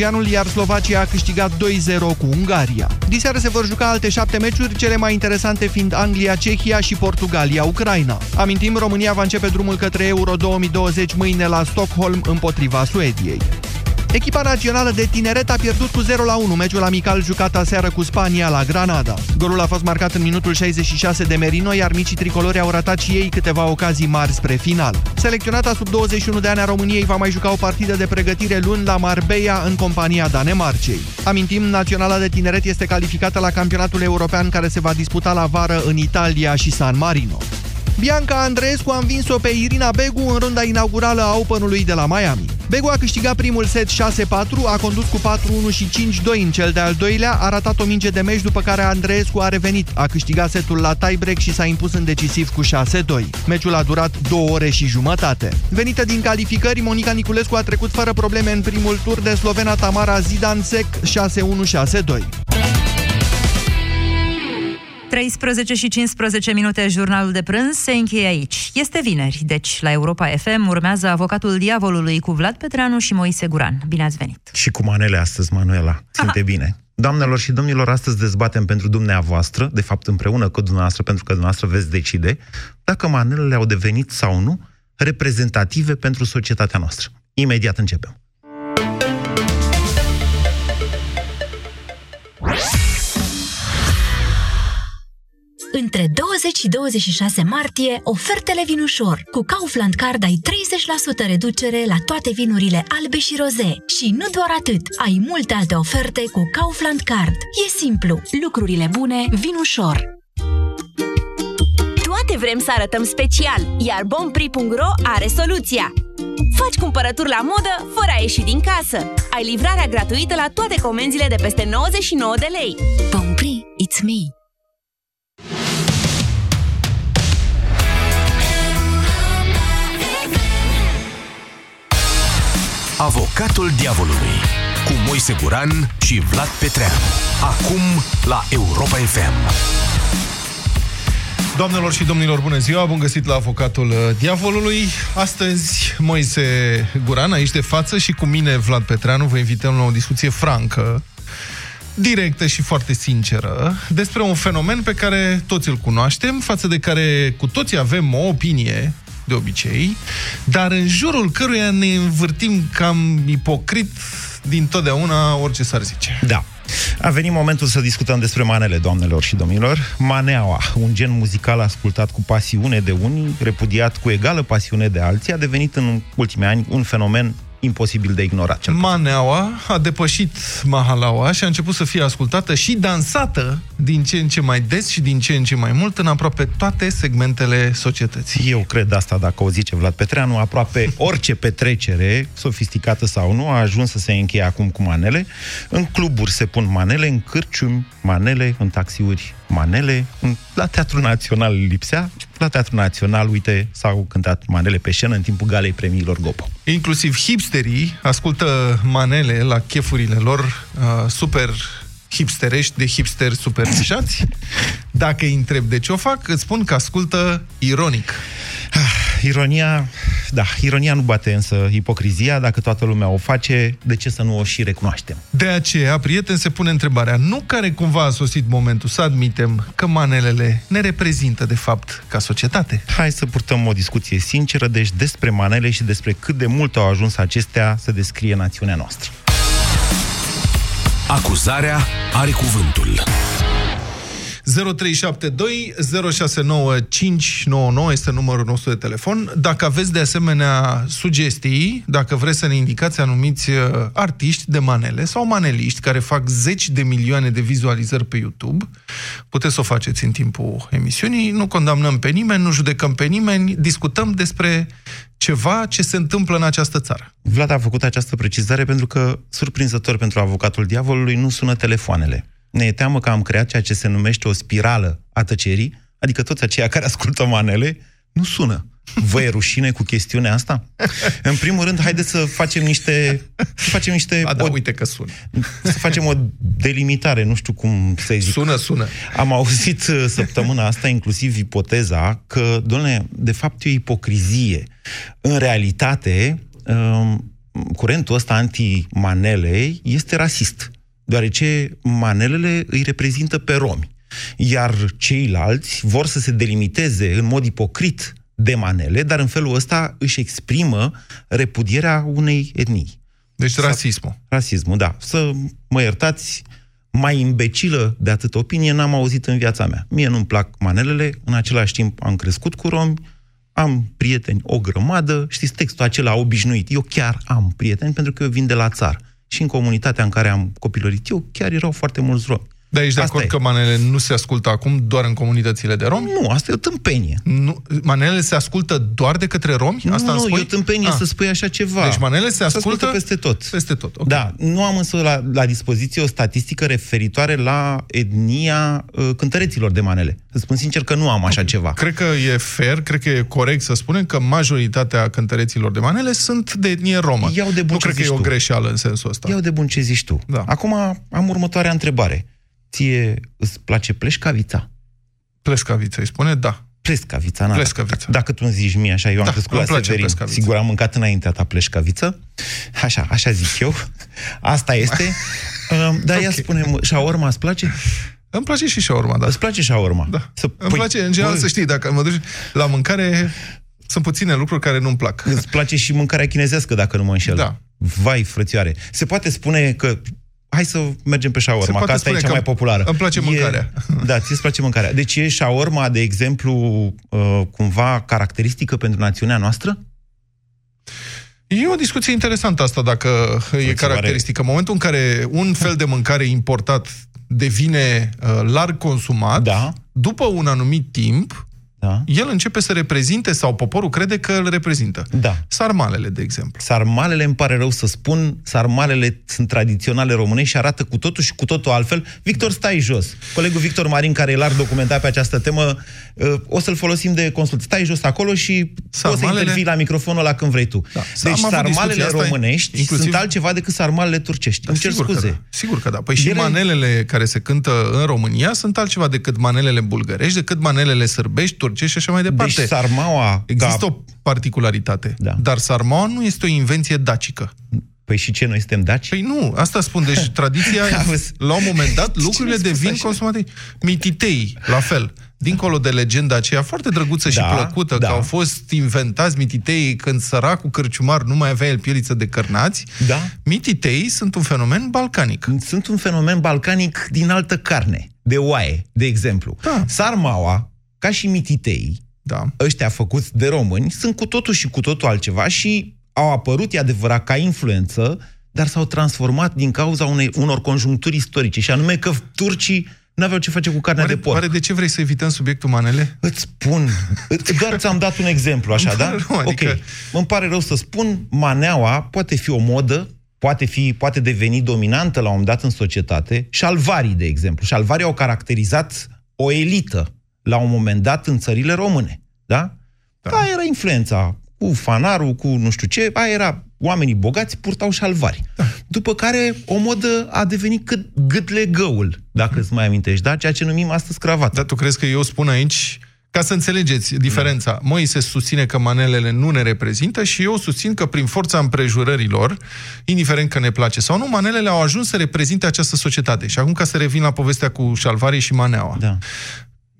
belgianul, iar Slovacia a câștigat 2-0 cu Ungaria. Diseară se vor juca alte șapte meciuri, cele mai interesante fiind Anglia, Cehia și Portugalia, Ucraina. Amintim, România va începe drumul către Euro 2020 mâine la Stockholm împotriva Suediei. Echipa națională de tineret a pierdut cu 0 la 1 meciul amical jucat aseară cu Spania la Granada. Golul a fost marcat în minutul 66 de Merino, iar micii tricolori au ratat și ei câteva ocazii mari spre final. Selecționata sub 21 de ani a României va mai juca o partidă de pregătire luni la Marbella în compania Danemarcei. Amintim, Naționala de Tineret este calificată la campionatul european care se va disputa la vară în Italia și San Marino. Bianca Andreescu a învins-o pe Irina Begu în runda inaugurală a Openului de la Miami. Begu a câștigat primul set 6-4, a condus cu 4-1 și 5-2 în cel de-al doilea, a ratat o minge de meci după care Andreescu a revenit, a câștigat setul la tiebreak și s-a impus în decisiv cu 6-2. Meciul a durat 2 ore și jumătate. Venită din calificări, Monica Niculescu a trecut fără probleme în primul tur de slovena Tamara Zidansek 6-1-6-2. 13 și 15 minute, jurnalul de prânz se încheie aici. Este vineri, deci la Europa FM urmează avocatul diavolului cu Vlad Petreanu și Moise Guran. Bine ați venit! Și cu manele astăzi, Manuela. Simte bine. Doamnelor și domnilor, astăzi dezbatem pentru dumneavoastră, de fapt împreună cu dumneavoastră, pentru că dumneavoastră veți decide, dacă manelele au devenit sau nu reprezentative pentru societatea noastră. Imediat începem. Între 20 și 26 martie, ofertele vin ușor. Cu Kaufland Card ai 30% reducere la toate vinurile albe și roze. Și nu doar atât, ai multe alte oferte cu Kaufland Card. E simplu, lucrurile bune vin ușor. Toate vrem să arătăm special, iar bompri.ro are soluția. Faci cumpărături la modă fără a ieși din casă. Ai livrarea gratuită la toate comenzile de peste 99 de lei. Bompri, it's me! Avocatul diavolului cu Moise Guran și Vlad Petreanu. Acum la Europa FM. Doamnelor și domnilor, bună ziua! Bun găsit la Avocatul uh, Diavolului. Astăzi, Moise Guran, aici de față și cu mine, Vlad Petreanu, vă invităm la o discuție francă, directă și foarte sinceră, despre un fenomen pe care toți îl cunoaștem, față de care cu toții avem o opinie, de obicei, dar în jurul căruia ne învârtim cam ipocrit din totdeauna orice s-ar zice. Da. A venit momentul să discutăm despre manele, doamnelor și domnilor. Maneaua, un gen muzical ascultat cu pasiune de unii, repudiat cu egală pasiune de alții, a devenit în ultimii ani un fenomen imposibil de ignorat. Cel Maneaua a depășit Mahalaua și a început să fie ascultată și dansată din ce în ce mai des și din ce în ce mai mult în aproape toate segmentele societății. Eu cred asta, dacă o zice Vlad Petreanu, aproape orice petrecere, sofisticată sau nu, a ajuns să se încheie acum cu manele. În cluburi se pun manele, în cârciumi manele, în taxiuri manele, la Teatrul Național lipsea, la Teatrul Național, uite, s-au cântat manele pe scenă în timpul galei premiilor Gopo. Inclusiv hipsterii ascultă manele la chefurile lor uh, super hipsterești de hipsteri superstișați. Dacă îi întreb de ce o fac, îți spun că ascultă ironic. Ah, ironia, da, ironia nu bate însă ipocrizia, dacă toată lumea o face, de ce să nu o și recunoaștem? De aceea, prieten, se pune întrebarea, nu care cumva a sosit momentul să admitem că manelele ne reprezintă, de fapt, ca societate? Hai să purtăm o discuție sinceră, deci despre manele și despre cât de mult au ajuns acestea să descrie națiunea noastră. Acuzarea are cuvântul. 0372 069599 este numărul nostru de telefon. Dacă aveți de asemenea sugestii, dacă vreți să ne indicați anumiți uh, artiști de manele sau maneliști care fac zeci de milioane de vizualizări pe YouTube, puteți să o faceți în timpul emisiunii. Nu condamnăm pe nimeni, nu judecăm pe nimeni, discutăm despre ceva ce se întâmplă în această țară. Vlad a făcut această precizare pentru că, surprinzător pentru avocatul diavolului, nu sună telefoanele ne e teamă că am creat ceea ce se numește o spirală a tăcerii, adică toți aceia care ascultă manele nu sună. Vă e rușine cu chestiunea asta? În primul rând, haideți să facem niște... Să facem niște A, da, o, uite că sună. Să facem o delimitare, nu știu cum să zic. Sună, sună. Am auzit uh, săptămâna asta inclusiv ipoteza că, doamne, de fapt e o ipocrizie. În realitate, um, curentul ăsta anti-manele este rasist, deoarece manelele îi reprezintă pe romi. Iar ceilalți vor să se delimiteze în mod ipocrit de manele, dar în felul ăsta își exprimă repudierea unei etnii. Deci rasismul. Rasismul, da. Să mă iertați, mai imbecilă de atât opinie n-am auzit în viața mea. Mie nu-mi plac manelele, în același timp am crescut cu romi, am prieteni o grămadă, știți textul acela obișnuit. Eu chiar am prieteni pentru că eu vin de la țară. Și în comunitatea în care am copilărit eu, chiar erau foarte mulți romi. Dar ești de Asta acord e. că manele nu se ascultă acum doar în comunitățile de romi? Nu, asta e o tâmpenie. Nu, manele se ascultă doar de către romi? Asta nu, îmi nu, spui? e o tâmpenie Ah. să spui așa ceva. Deci manele se ascultă, peste tot. Peste tot. ok. Da, nu am însă la, la dispoziție o statistică referitoare la etnia uh, cântăreților de manele. Îți spun sincer că nu am așa ceva. Cred că e fair, cred că e corect să spunem că majoritatea cântăreților de manele sunt de etnie romă. Iau de bun nu ce cred că e zici o tu. greșeală în sensul ăsta. Iau de bun ce zici tu. Da. Acum am următoarea întrebare. Ție îți place pleșcavița? Plescaviță îi spune? Da. Plescavița, na, Plescavița. Dacă, dacă tu îmi zici mie așa, eu am Da, crescut îmi la place Severin. plescavița. Sigur, am mâncat înaintea ta pleșcaviță. Așa, așa zic eu. Asta este. Um, Dar ia Ok. spune șaorma îți place? Îmi place și șaurma, da. Îți place șaorma? da. Să, Îmi place, în general, bă, să știi, dacă mă duci la mâncare, sunt puține lucruri care nu-mi plac. Îți place și mâncarea chinezească, dacă nu mă înșel. Da. Vai, frățioare. Se poate spune că Hai să mergem pe Se shawarma, poate că asta e spune cea că mai populară. îmi place e, mâncarea. Da, ți îți place mâncarea. Deci e shawarma, de exemplu, uh, cumva caracteristică pentru națiunea noastră? E o discuție interesantă asta, dacă e caracteristică. În momentul în care un fel de mâncare importat devine uh, larg consumat, Da. după un anumit timp, Da. el începe să reprezinte, sau poporul crede că îl reprezintă. Da. Sarmalele, de exemplu. Sarmalele, îmi pare rău să spun, sarmalele sunt tradiționale românești și arată cu totul și cu totul altfel. Victor, stai jos. Colegul Victor Marin, care e larg documentat pe această temă, uh, o să-l folosim de consult. Stai jos acolo și poți să Sarmalele- intervii la microfonul ăla când vrei tu. Da. Deci Am avut sarmalele discuția asta, românești inclusiv- sunt altceva decât sarmalele turcești. Îmi cer sigur scuze. Că da. Sigur că da. Păi și Ele- manelele care se cântă în România sunt altceva decât manelele bulgărești, decât manelele sârbești, turcești și așa mai departe. Deci sarmaua... Există ca... o particularitate. Da. Dar sarmaua nu este o invenție dacică. Păi și ce, noi suntem daci? Păi nu, asta spun. Deci tradiția, Auzi. la un moment dat, lucrurile Cine a spus devin așa? consumate. Mititei, la fel. Dincolo de legenda aceea foarte drăguță și Da, plăcută, da. că au fost inventați mititei când săracul cărciumar nu mai avea el pieliță de cărnați, Da. mititei sunt un fenomen balcanic. Sunt un fenomen balcanic din altă carne, de oaie, de exemplu. Da. Sarmaua, ca și mititei, Da. ăștia făcuți de români, sunt cu totul și cu totul altceva și au apărut, e adevărat, ca influență, dar s-au transformat din cauza unei, unor conjuncturi istorice, și anume că turcii nu aveau ce face cu carnea Oare, de porc. oare de ce vrei să evităm subiectul manele? Îți spun, doar ți-am dat un exemplu, așa, Îmi da? pare rău, adică- Ok, îmi pare rău să spun, maneaua poate fi o modă, poate, fi, poate deveni dominantă la un moment dat în societate, șalvarii, de exemplu. Șalvarii au caracterizat o elită la un moment dat în țările române, da? Da. Aia era influența cu fanarul, cu nu știu ce, aia era oamenii bogați purtau șalvari. Da. După care o modă a devenit cât gâtlegăul, dacă îți mai amintești, da? Ceea ce numim astăzi cravată. Dar tu crezi că eu spun aici, ca să înțelegeți diferența, Moise susține că manelele nu ne reprezintă și eu susțin că prin forța împrejurărilor, indiferent că ne place sau nu, manelele au ajuns să reprezinte această societate. Și acum ca să revin la povestea cu șalvarii și maneaua. Da.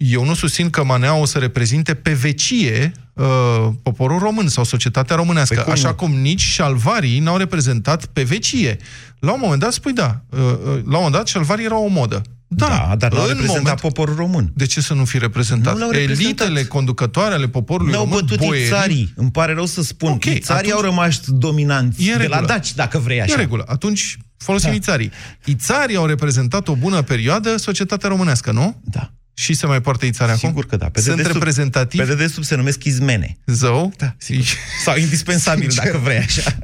Eu nu susțin că maneaua o să reprezinte pe vecie uh, poporul român sau societatea românească, Păi cum așa nu? cum nici șalvarii n-au reprezentat pe vecie. La un moment dat spui da, uh, uh, la un moment dat șalvarii erau o modă. Da, Da, dar l-au în reprezentat moment- poporul român. de ce să nu fi reprezentat? Nu l-au reprezentat. Elitele conducătoare ale poporului Ne-au român, bătut boierii, țarii. Îmi pare rău să spun. Ok, țarii atunci- au rămas dominanți. E în de la regulă. daci, dacă vrei E așa. în regulă. Atunci folosim Da. ițarii. Ițarii au reprezentat o bună perioadă societatea românească, nu? Da. Și se mai poartă ițarii acum? Sigur că da. Pe Sunt dedesubt- reprezentativi? Pe dedesubt se numesc izmene. Zău? Da, sigur. Sau indispensabil, Sincer. dacă vrei așa.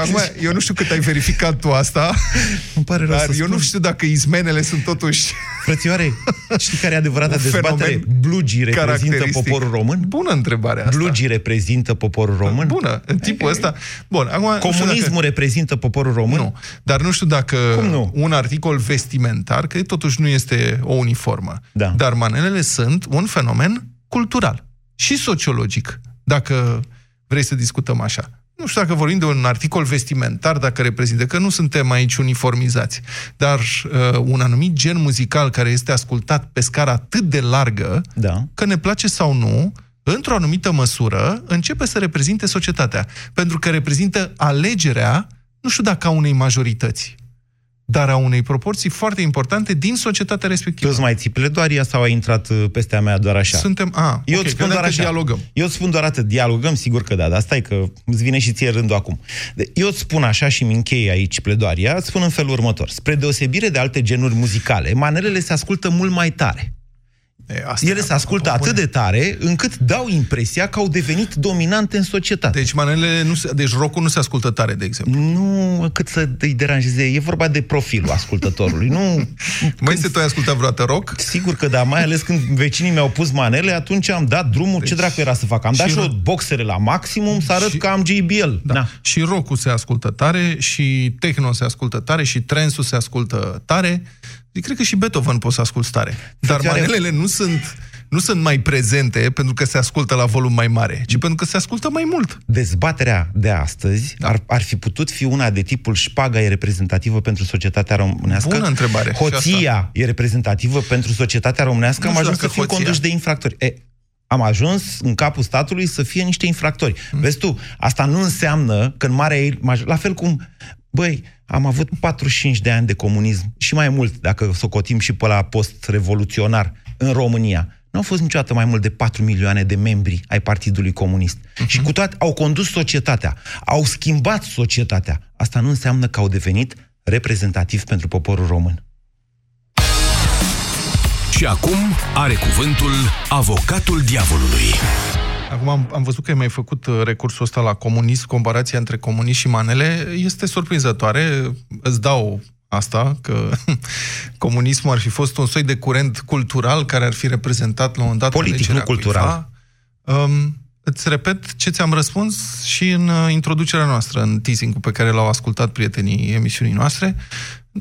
Acum, eu nu știu cât ai verificat tu asta, Îmi pare rău dar să eu spun. nu știu dacă izmenele sunt totuși Frățioare, știi care e adevărata Un dezbatere? fenomen Blugii reprezintă caracteristic. poporul român? Bună întrebarea asta. Blugii reprezintă poporul român? Bună, în tipul ăsta. Bun, acum, nu știu dacă- Comunismul reprezintă poporul român? Nu, dar nu știu dacă Cum nu? un articol vestimentar, că totuși nu este o uniformă, Da. dar manelele sunt un fenomen cultural și sociologic, dacă vrei să discutăm așa. Nu știu dacă vorbim de un articol vestimentar, dacă reprezintă, că nu suntem aici uniformizați, dar uh, un anumit gen muzical care este ascultat pe scară atât de largă, Da. că ne place sau nu, într-o anumită măsură, începe să reprezinte societatea. Pentru că reprezintă alegerea, nu știu dacă a unei majorități, dar a unei proporții foarte importante din societatea Tu respectivă. îți mai ții pledoaria sau a intrat uh, peste a mea doar așa? Suntem... A, Eu ok, îți spun credeam doar că așa. dialogăm. Eu îți spun doar atât. Dialogăm, sigur că da, dar stai că îți vine și ție rândul acum. De- Eu îți spun așa și mi închei aici pledoaria, îți spun în felul următor. Spre deosebire de alte genuri muzicale, manelele se ascultă mult mai tare. E, asta Ele se ascultă o atât de tare încât dau impresia că au devenit dominante în societate. Deci manele nu se, deci rock nu se ascultă tare, de exemplu. Nu cât să îi deranjeze, e vorba de profilul ascultătorului. Nu, Mai este tu ai ascultat vreodată rock? Sigur că da, mai ales când vecinii mi-au pus manele, atunci am dat drumul, deci, ce dracu era să fac? Am dat și și o ro- boxere la maximum să arăt și- că am JBL. Da. Na. Și rock se ascultă tare, și techno se ascultă tare, și trance se ascultă tare. Eu cred că și Beethoven poți să asculti tare. Dar Frățioare- manelele nu sunt, nu sunt mai prezente pentru că se ascultă la volum mai mare, ci pentru că se ascultă mai mult. Dezbaterea de astăzi da. ar, ar fi putut fi una de tipul șpaga e reprezentativă pentru societatea românească. Bună întrebare. Și Hoția e reprezentativă pentru societatea românească. Nu am știu ajuns să dacă fim hoția. conduși de infractori. E, am ajuns în capul statului să fie niște infractori. Mm. Vezi tu, asta nu înseamnă că în marea ei, maj- la fel cum, băi, am avut 45 de ani de comunism și mai mult, dacă socotim și pe la post-revoluționar în România. Nu au fost niciodată mai mult de 4 milioane de membri ai Partidului Comunist. Mhm. Și cu toate au condus societatea, au schimbat societatea. Asta nu înseamnă că au devenit reprezentativ pentru poporul român. Și acum are cuvântul avocatul diavolului. Acum am, am văzut că ai mai făcut uh, recursul ăsta la comunism, comparația între comunism și manele. Este surprinzătoare. Îți dau asta, că comunismul ar fi fost un soi de curent cultural care ar fi reprezentat la un moment dat Politic, alegerea nu cultural. Cuiva. Um, îți repet ce ți-am răspuns și în uh, introducerea noastră, în teasing-ul pe care l-au ascultat prietenii emisiunii noastre.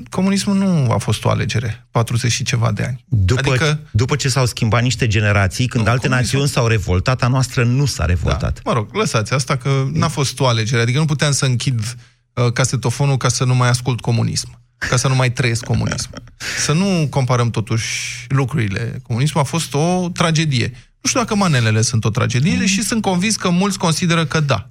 Comunismul nu a fost o alegere, 40 și ceva de ani. După, adică, după ce s-au schimbat niște generații, când Nu, alte comunismul- națiuni s-au revoltat, a noastră nu s-a revoltat. Da. Mă rog, lăsați asta că n-a fost o alegere. Adică nu puteam să închid uh, casetofonul ca să nu mai ascult comunism. Ca să nu mai trăiesc comunism. Să nu comparăm totuși lucrurile. Comunismul a fost o tragedie. Nu știu dacă manelele sunt o tragedie, deși sunt convins că mulți consideră că da.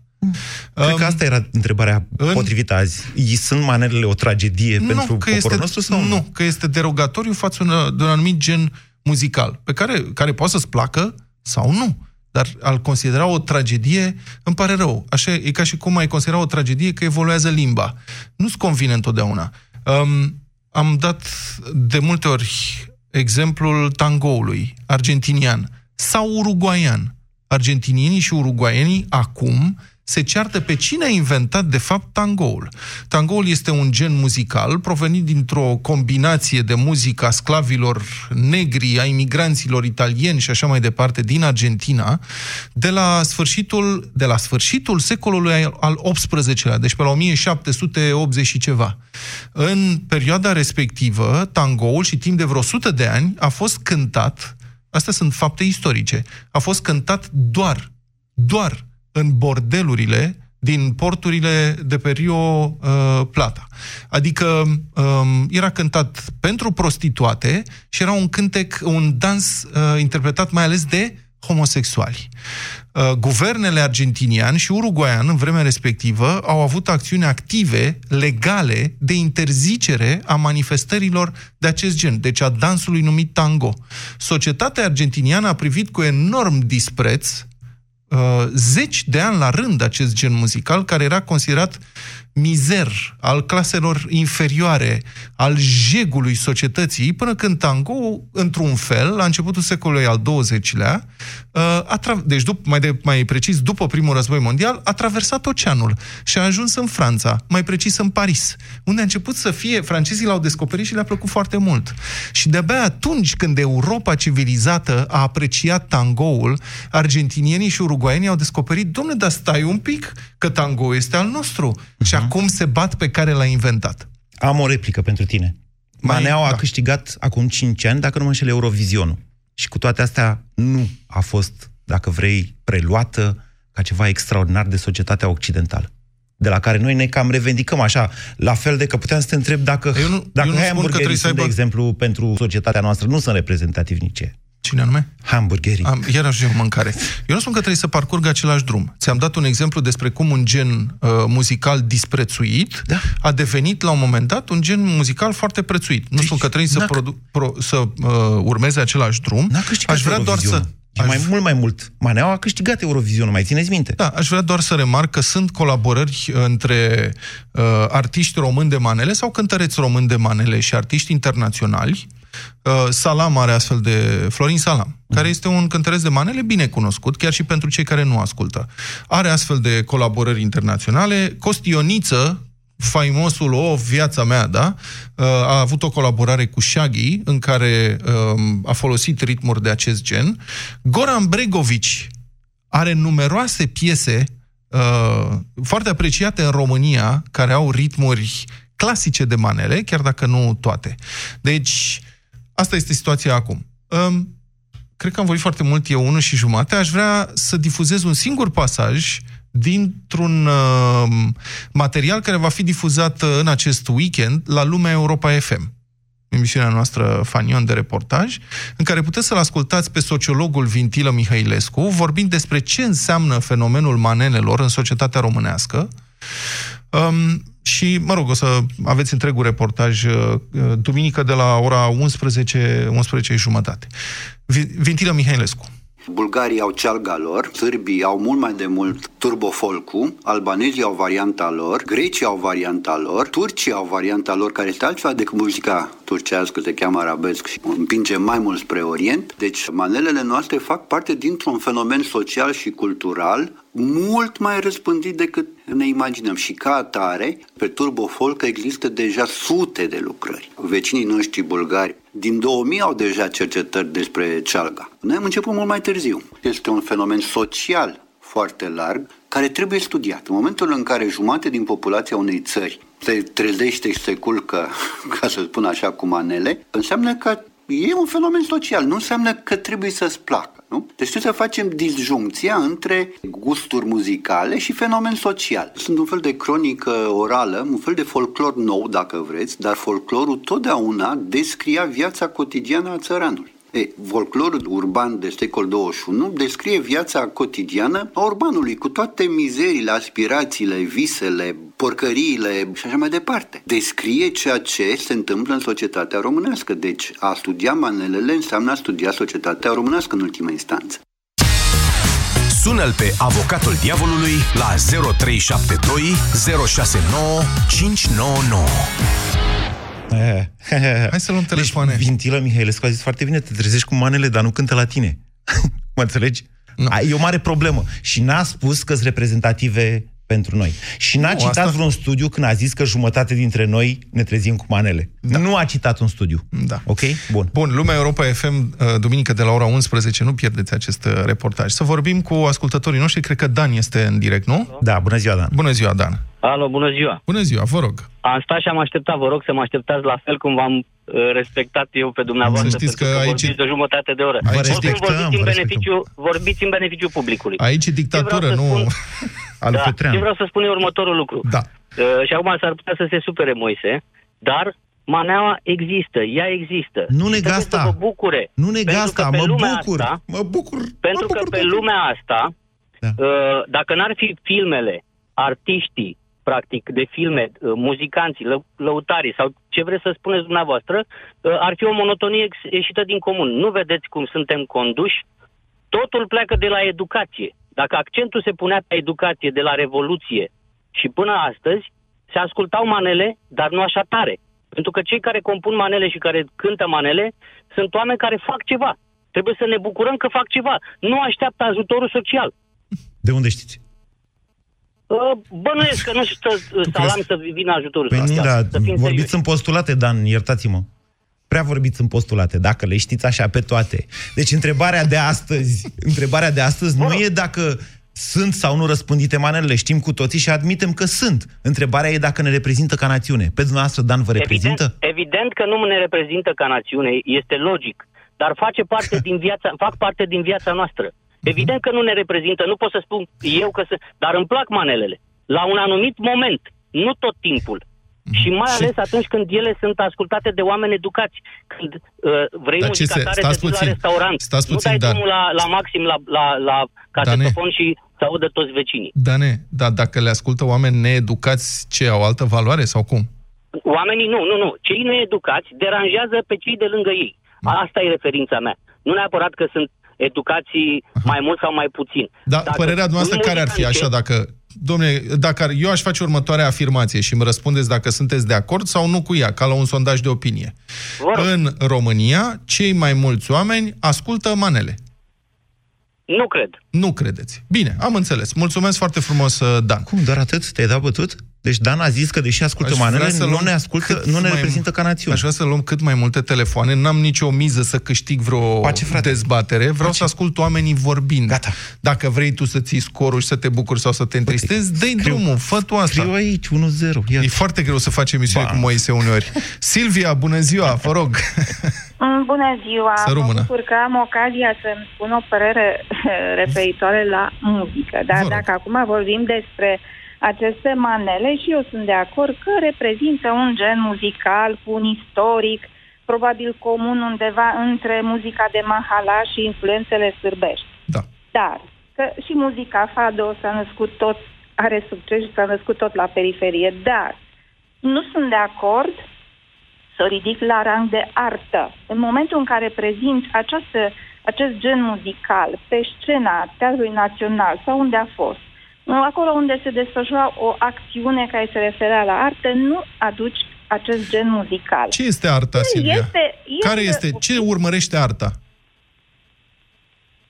Cred că asta era întrebarea în- potrivită azi. I- Sunt manelele o tragedie pentru nu, că poporul este, nostru sau nu? nu, că este derogatoriu față un- de un anumit gen muzical, pe care, care poate să-ți placă sau nu. Dar al considera o tragedie, îmi pare rău. Așa e ca și cum ai considera o tragedie că evoluează limba. Nu-ți convine întotdeauna. Um, am dat de multe ori exemplul tangoului argentinian sau uruguaian. Argentinienii și uruguaienii acum se ceartă pe cine a inventat de fapt tangoul. Tangoul este un gen muzical provenit dintr-o combinație de muzică a sclavilor negri, a imigranților italieni și așa mai departe din Argentina, de la sfârșitul, de la sfârșitul secolului al XVIII-lea, deci pe la 1780 și ceva. În perioada respectivă, tangoul și timp de vreo 100 de ani a fost cântat, astea sunt fapte istorice, a fost cântat doar, doar în bordelurile din porturile de pe Rio uh, Plata. Adică um, era cântat pentru prostituate și era un cântec, un dans uh, interpretat mai ales de homosexuali. Uh, guvernele argentinian și uruguaian în vremea respectivă au avut acțiuni active, legale, de interzicere a manifestărilor de acest gen, deci a dansului numit tango. Societatea argentiniană a privit cu enorm dispreț uh, zeci de ani la rând acest gen muzical, care era considerat mizer al claselor inferioare, al jegului societății, până când tango, într-un fel, la începutul secolului al XX-lea, uh, a tra- deci dup- mai, de, mai precis după primul război mondial, a traversat oceanul și a ajuns în Franța, mai precis în Paris, unde a început să fie, francezii l-au descoperit și le-a plăcut foarte mult. Și de-abia atunci când Europa civilizată a apreciat tangoul, argentinienii și uruguaienii au descoperit, domne, dar stai un pic, că tango este al nostru. Uh-huh. Și acum se bat pe care l-a inventat. Am o replică pentru tine. Mai- Maneaua a da. câștigat acum 5 ani, dacă nu mă înșel, Eurovizionul. Și cu toate astea nu a fost, dacă vrei, preluată, ca ceva extraordinar de societatea occidentală de la care noi ne cam revendicăm așa, la fel de că puteam să te întreb dacă, Eu nu- dacă eu nu spun că hamburgerii trebuie să sunt, de aibă- exemplu, pentru societatea noastră, nu sunt reprezentativi nici ei. Cine anume? Hamburgerii. Am, iar ajungem mâncare. Eu nu spun că trebuie să parcurgă același drum. Ți-am dat un exemplu despre cum un gen uh, muzical disprețuit Da. a devenit la un moment dat un gen muzical foarte prețuit. Nu Deci, spun că trebuie să, n-a- produ- pro, să uh, urmeze același drum. N-a câștigat Aș vrea doar să... Eurovizionul. E Aș, mai mult, mai mult. Maneaua a câștigat Eurovizionul, mai țineți minte? da, aș vrea doar să remarc că sunt colaborări între uh, artiști români de manele sau cântăreți români de manele și artiști internaționali. Uh, Salam are astfel de... Florin Salam, care este un cântăreț de manele bine cunoscut, chiar și pentru cei care nu ascultă. Are astfel de colaborări internaționale. Costioniță, faimosul O, viața mea, da? Uh, a avut o colaborare cu Shaggy, în care um, a folosit ritmuri de acest gen. Goran Bregovici are numeroase piese uh, foarte apreciate în România, care au ritmuri clasice de manele, chiar dacă nu toate. Deci, asta este situația acum. Um, cred că am vorbit foarte mult, eu unul și jumate. Aș vrea să difuzez un singur pasaj dintr-un uh, material care va fi difuzat uh, în acest weekend la Lumea Europa FM emisiunea noastră Fanion de reportaj, în care puteți să-l ascultați pe sociologul Vintilă Mihailescu, vorbind despre ce înseamnă fenomenul manelelor în societatea românească. Um, și, mă rog, o să aveți întregul reportaj uh, duminică de la ora 11, 11 jumătate. Vi- Vintilă Mihailescu. Bulgarii au cealga lor, sârbii au mult mai de mult turbofolcu, albanezii au varianta lor, grecii au varianta lor, turcii au varianta lor, care este altceva decât muzica turcească, se cheamă arabesc și împinge mai mult spre Orient. Deci manelele noastre fac parte dintr-un fenomen social și cultural mult mai răspândit decât ne imaginăm. Și ca atare, pe turbofolk există deja sute de lucrări. Vecinii noștri bulgari din 2000 au deja cercetări despre cealga. Noi am început mult mai târziu. Este un fenomen social foarte larg care trebuie studiat. În momentul în care jumate din populația unei țări se trezește și se culcă, ca să spun așa, cu manele, înseamnă că e un fenomen social, nu înseamnă că trebuie să-ți placă. Nu? Deci trebuie să facem disjuncția între gusturi muzicale și fenomen social. Sunt un fel de cronică orală, un fel de folclor nou, dacă vreți, dar folclorul totdeauna descria viața cotidiană a țăranului. E, folclorul urban de secol 21 descrie viața cotidiană a urbanului cu toate mizerile, aspirațiile, visele, porcăriile și așa mai departe. Descrie ceea ce se întâmplă în societatea românească. Deci a studia manelele înseamnă a studia societatea românească în ultima instanță. Sună-l pe avocatul diavolului la 0372 069 599. Hai să luăm telefoane. Deci, Vintilă Mihailescu a zis foarte bine, te trezești cu manele, dar nu cântă la tine. mă înțelegi? Nu. A, E o mare problemă. Și n-a spus că sunt reprezentative pentru noi. Și n-a Nu, citat asta- vreun studiu când a zis că jumătate dintre noi ne trezim cu manele. Da. Nu a citat un studiu. Da. Ok? Bun. Bun, Lumea Europa FM, uh, duminică de la ora 11, nu pierdeți acest uh, reportaj. Să vorbim cu ascultătorii noștri, cred că Dan este în direct, nu? Da, bună ziua, Dan. Bună ziua, Dan. Alo, bună ziua! Bună ziua, vă rog. Am stat și am așteptat, vă rog să mă așteptați la fel cum v-am uh, respectat eu pe dumneavoastră, Să știți pentru că că, aici- vorbiți de o jumătate de oră. Aici Oricum, respectăm, vorbiți, în vă beneficiu, vorbiți în beneficiu publicului. Aici e dictatură, Ce vreau să nu... spun- Al da, Petreanu. ce vreau să spun e următorul lucru. Da. Uh, și acum s-ar putea să se supere Moise, dar maneaua există, ea există. Nu Și nega trebuie asta. Să vă bucure. Nu nega Pentru asta, că pe mă lumea bucur. Asta, Mă bucur. pentru mă că bucur pe tare. lumea asta, Da. uh, dacă n-ar fi filmele, artiștii, practic, de filme, uh, muzicanții, lă- lăutarii sau ce vreți să spuneți dumneavoastră, uh, ar fi o monotonie ex- ieșită din comun. Nu vedeți cum suntem conduși? Totul pleacă de la educație. Dacă accentul se punea pe educație de la Revoluție și până astăzi, se ascultau manele, dar nu așa tare. Pentru că cei care compun manele și care cântă manele sunt oameni care fac ceva. Trebuie să ne bucurăm că fac ceva. Nu așteaptă ajutorul social. De unde știți? Uh, Bănuiesc că nu stă uh, salam să vină ajutorul Păi nu, social. da, să fim vorbiți serioși. în postulate, Dan, iertați-mă. Prea vorbiți în postulate, dacă le știți așa pe toate. Deci întrebarea de astăzi, întrebarea de astăzi nu e dacă sunt sau nu răspândite manelele, știm cu toții și admitem că sunt. Întrebarea e dacă ne reprezintă ca națiune. Pe dumneavoastră, Dan, vă reprezintă? Evident, evident că nu ne reprezintă ca națiune, este logic, dar face parte din viața, fac parte din viața noastră. Evident că nu ne reprezintă, nu pot să spun eu că să... Dar îmi plac manelele. La un anumit moment, nu tot timpul. Și mai ales atunci când ele sunt ascultate de oameni educați. Când uh, vrei Dar ce muzica se- tare, stați te duci puțin, la restaurant. stați nu puțin, dai Dan. drumul la, la maxim, la, la, la casetofon și să audă toți vecinii. Dane, dar dacă le ascultă oameni needucați, ce, au altă valoare sau cum? Oamenii nu, nu, nu. Cei needucați deranjează pe cei de lângă ei. Asta e referința mea. Nu neapărat că sunt educații mai mult sau mai puțin. Da, Dacă părerea noastră un care ar fi muzicant așa dacă... Domnule, dacă ar- eu aș face următoarea afirmație și îmi răspundeți dacă sunteți de acord sau nu cu ea, ca la un sondaj de opinie. Vă rog. În România, cei mai mulți oameni ascultă manele. Nu cred. Nu credeți. Bine, am înțeles. Mulțumesc foarte frumos, uh, Dan. Cum, doar atât? Te-ai dat bătut? Deci Dan a zis că deși ascultă Aș manele, vrea să nu luăm ne ascultă, cât nu ne mai- reprezintă ca națiune. Aș vrea să luăm cât mai multe telefoane. N-am nicio miză să câștig vreo Pace, frate. dezbatere. Vreau să ascult oamenii vorbind. Gata. Dacă vrei tu să ții scorul și să te bucuri sau să te întristezi, dă drumul, fă tu asta. Scriu aici, 1-0. Iată. E foarte greu să faci emisiune Ba. cu Moise uneori. Silvia, bună ziua, vă rog. Mm, Bună ziua! Să rămână. Mă bucur că am ocazia să-mi spun o părere referitoare la muzică. Dar Vă rog. dacă acum vorbim despre aceste manele și eu sunt de acord că reprezintă un gen muzical cu un istoric probabil comun undeva între muzica de mahala și influențele sârbești. Da. Dar că și muzica fado s-a născut tot, are succes și s-a născut tot la periferie, dar nu sunt de acord să o ridic la rang de artă. În momentul în care prezinți această, acest gen muzical pe scena Teatrului Național sau unde a fost, acolo unde se desfășura o acțiune care se referea la artă, nu aduci acest gen muzical. Ce este arta, Este- Silvia? este- Care este? Ce urmărește arta?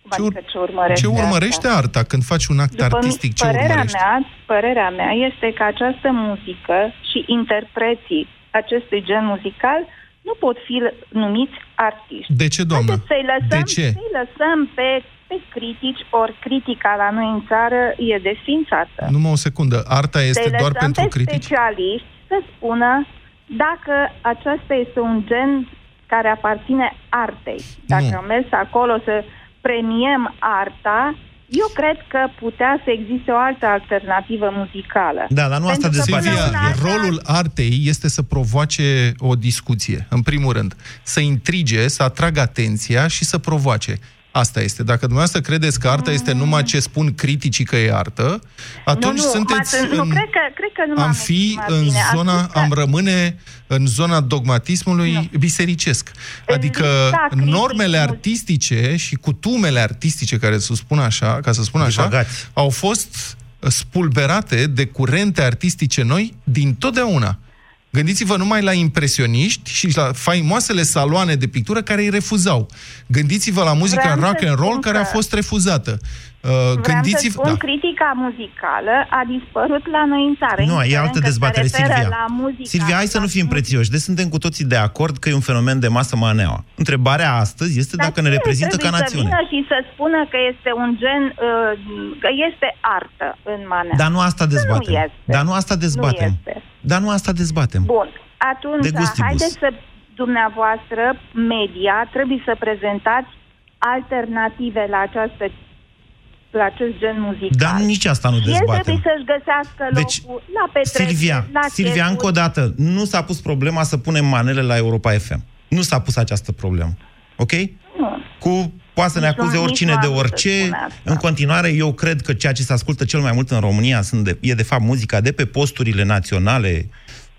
Adică ur- ce urmărește, Ce urmărește asta? arta când faci un act După artistic? Ce părerea urmărește? mea, părerea mea este că această muzică și interpreții acestui gen muzical nu pot fi numiți artiști. De ce, doamnă? Haideți să-i lăsăm, De ce? Să-i lăsăm pe, pe critici, ori critica la noi în țară e desfințată. Numai o secundă. Arta este să-i doar lăsăm pentru pe critici? specialiști să spună dacă acesta este un gen care aparține artei. Dacă Nu. am mers acolo să premiem arta, eu cred că putea să existe o altă alternativă muzicală. Da, dar nu asta Pentru că dezbatem. până Silvia, una alta- rolul artei este să provoace o discuție, în primul rând. Să intrige, să atragă atenția și să provoace. Asta este. Dacă dumneavoastră credeți că arta este numai ce spun criticii că e artă, atunci nu, nu, sunteți m-ați- nu, în, cred că, cred că nu m-am am fi exprimat în bine. Am zona, spus că- am rămâne în zona dogmatismului bisericesc. În Adică lista normele criticii artistice și cutumele artistice, care să spun așa, ca să spun așa, Divagați. au fost spulberate de curente artistice noi din totdeauna. Gândiți-vă numai la impresioniști și la faimoasele saloane de pictură care îi refuzau. Gândiți-vă la muzica Vreau să rock and roll spun care a că- fost refuzată. Uh, Vreau să Gândiți-vă... spun, Da. critica muzicală a dispărut la noi în țară. Nu, e indiferent altă că se dezbatere, referă Silvia. La muzica, Silvia, hai să nu la fim prețioși. Deci suntem cu toții de acord că e un fenomen de masă maneaua. Întrebarea astăzi este Dar dacă ne cine reprezintă ca trebuie națiune. Să vină și să spună că este un gen, uh, că este artă în manea. Dar nu asta dezbatem. Nu este. Dar nu asta dezbatem. Nu este. Dar nu asta dezbatem. Bun, atunci De gustibus. haideți să dumneavoastră, media, trebuie să prezentați alternative la această la acest gen muzical. Dar nici asta nu Și El dezbatem. trebuie să-și găsească Deci, locul la petreceri, Silvia, la Silvia, chefuri. încă o dată, nu s-a pus problema să punem manele la Europa FM. Nu s-a pus această problemă. Ok? Nu. Cu poate să ne Nici nu- acuze nici oricine nu de am vrut să orice. spun asta. În continuare, eu cred că ceea ce se ascultă cel mai mult în România sunt de, e de fapt muzica de pe posturile naționale,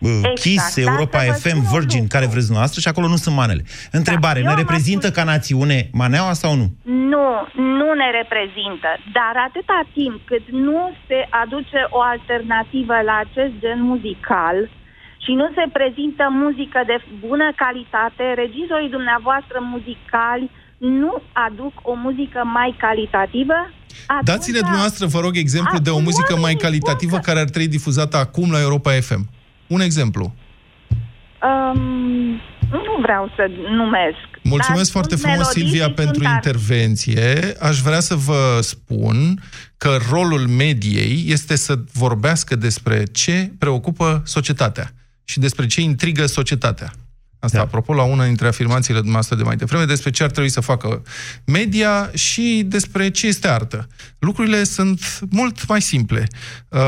exact, Kiss, dar Europa să vă FM, spun un Virgin, lucru. care vreți dumneavoastră și acolo nu sunt manele. Întrebare, eu ne am reprezintă ascult- ca națiune maneaua sau nu? Nu, nu ne reprezintă. Dar atâta timp cât nu se aduce o alternativă la acest gen muzical și nu se prezintă muzică de bună calitate, regizorii dumneavoastră muzicali nu aduc o muzică mai calitativă, atunci- Dați-ne dumneavoastră, vă rog, exemplu de o Acum muzică mai oamenii calitativă spun că- care ar trebui difuzată acum la Europa FM. Un exemplu. Um, nu vreau să numesc. Mulțumesc dar foarte sunt frumos, melodii Silvia, și pentru sunt intervenție. Aș vrea să vă spun că rolul mediei este să vorbească despre ce preocupă societatea și despre ce intrigă societatea. Asta, da. apropo, la una dintre afirmațiile dumneavoastră de mai devreme, despre ce ar trebui să facă media și despre ce este artă. Lucrurile sunt mult mai simple uh,